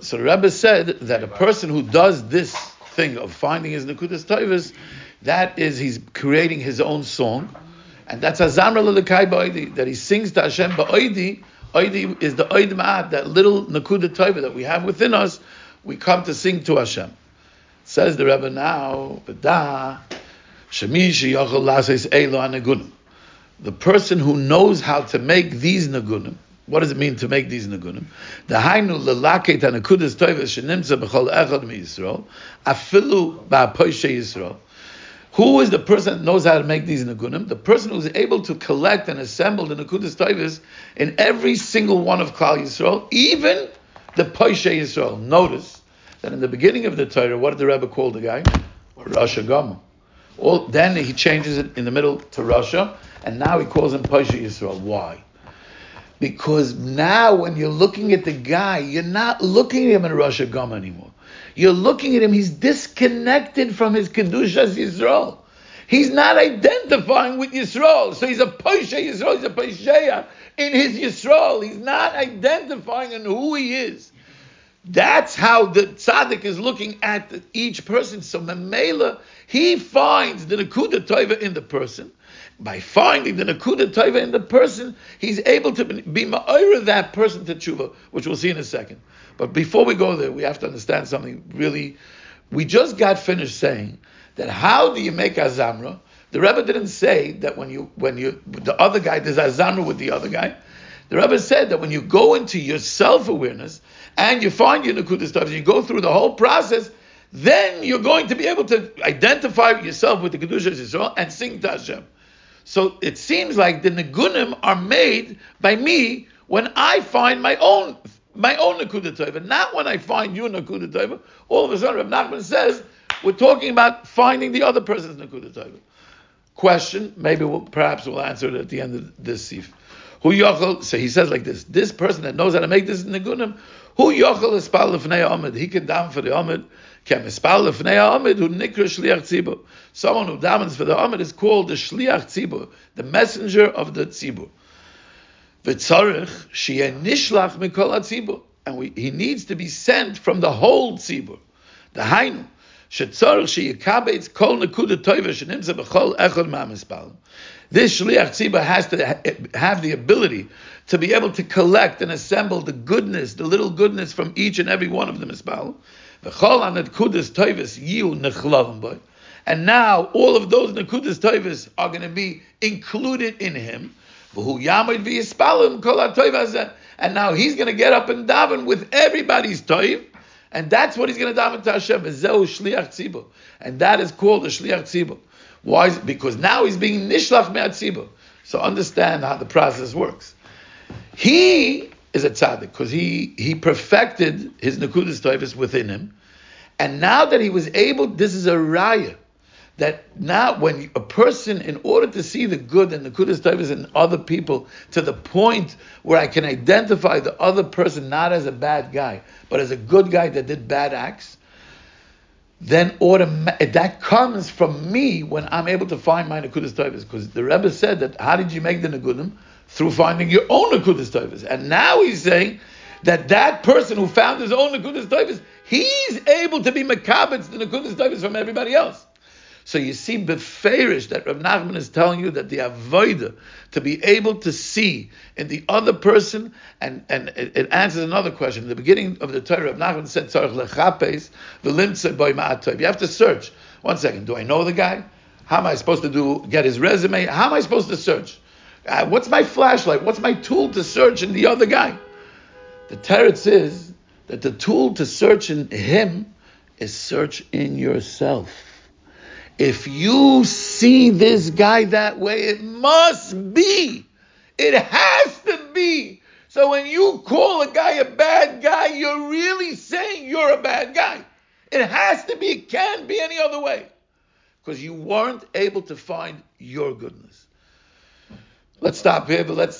So the Rebbe said that a person who does this thing of finding his Nakudas Taivas, that is, he's creating his own song, and that's Azamra Lelekai Ba'idi, that he sings to Hashem Ba'idi. Oidi is the Oid Ma'at, that little Nakuda Taiva that we have within us, we come to sing to Hashem. Says the Rebbe now, The person who knows how to make these Nagunim, what does it mean to make these nagunim? The hainu lelaket anakudas toivas shenimza b'chol echad Yisrael, afilu ba'apoishe Yisrael. Who is the person that knows how to make these nagunim? The person who is able to collect and assemble the nakudas toivas in every single one of Klal Yisrael, even the poishe Yisrael. Notice that in the beginning of the Torah, what did the Rebbe call the guy? Rasha Gama. All, then he changes it in the middle to rasha, and now he calls him Poishe Yisrael. Why? Because now when you're looking at the guy, you're not looking at him in rasha Gum anymore. You're looking at him, he's disconnected from his Kedushas Yisrael. He's not identifying with Yisrael. So he's a Poshe Yisrael, he's a Posheya in his Yisrael. He's not identifying in who he is. That's how the tzaddik is looking at each person. So Memela, he finds the Nakuda Toiva in the person by finding the Nakuda Taiva in the person, he's able to be Ma'ira that person to tshuva, which we'll see in a second. But before we go there, we have to understand something really. We just got finished saying that how do you make Azamra? The Rebbe didn't say that when you when you the other guy there's Azamra with the other guy. The Rebbe said that when you go into your self awareness and you find your Nakuda stuff, you go through the whole process, then you're going to be able to identify yourself with the Kedusha Yisrael and sing to Hashem. So it seems like the nigunim are made by me when I find my own my own nakuda tova, not when I find your nakuda tova. All of a sudden, Reb Nachman says we're talking about finding the other person's nakuda tova. Question, maybe we'll, perhaps we'll answer it at the end of this sif. Who yochel? So he says like this: This person that knows how to make this nigunim, who yochel espal lefnei amid, he can down for the amid Kem espal lefnei amid who nikra shliach tzibur. Someone who davens for the Amid is called the Shliach Tzibur, the messenger of the Tzibur. V'tzarech sheyeh nishlach mikol tzibur, and we, he needs to be sent from the whole Tzibur. The Hainu. This Shliach Tzibur has to have the ability to be able to collect and assemble the goodness, the little goodness from each and every one of them mispal. And now all of those nekudas toivas are going to be included in him. And now he's going to get up and daven with everybody's toiv. And that's what he's going to daven to Hashem. And that is called the shliach tzibur. Why? Because now he's being nishlach me'at tzibur. So understand how the process works. He is a tzaddik because he he perfected his nekudas toivus within him, and now that he was able, this is a raya that now when a person, in order to see the good and the kudas toivus in other people, to the point where I can identify the other person not as a bad guy, but as a good guy that did bad acts, then automa- that comes from me when I'm able to find my nekudas toivus. Because the Rebbe said that how did you make the nekudim? through finding your own Nakudas Toivas. And now he's saying that that person who found his own Nakudas Toivas, he's able to be Makabitz the Nakudas Toivas from everybody else. So you see beferish that Rav Nachman is telling you that the avoida to be able to see in the other person, and, and it, it answers another question. In the beginning of the Torah, Rav Nachman said, lechapes You have to search. One second, do I know the guy? How am I supposed to do get his resume? How am I supposed to search? Uh, what's my flashlight? What's my tool to search in the other guy? The teretz is that the tool to search in him is search in yourself. If you see this guy that way, it must be. It has to be. So when you call a guy a bad guy, you're really saying you're a bad guy. It has to be. It can't be any other way. Because you weren't able to find your goodness. Let's stop here, but let's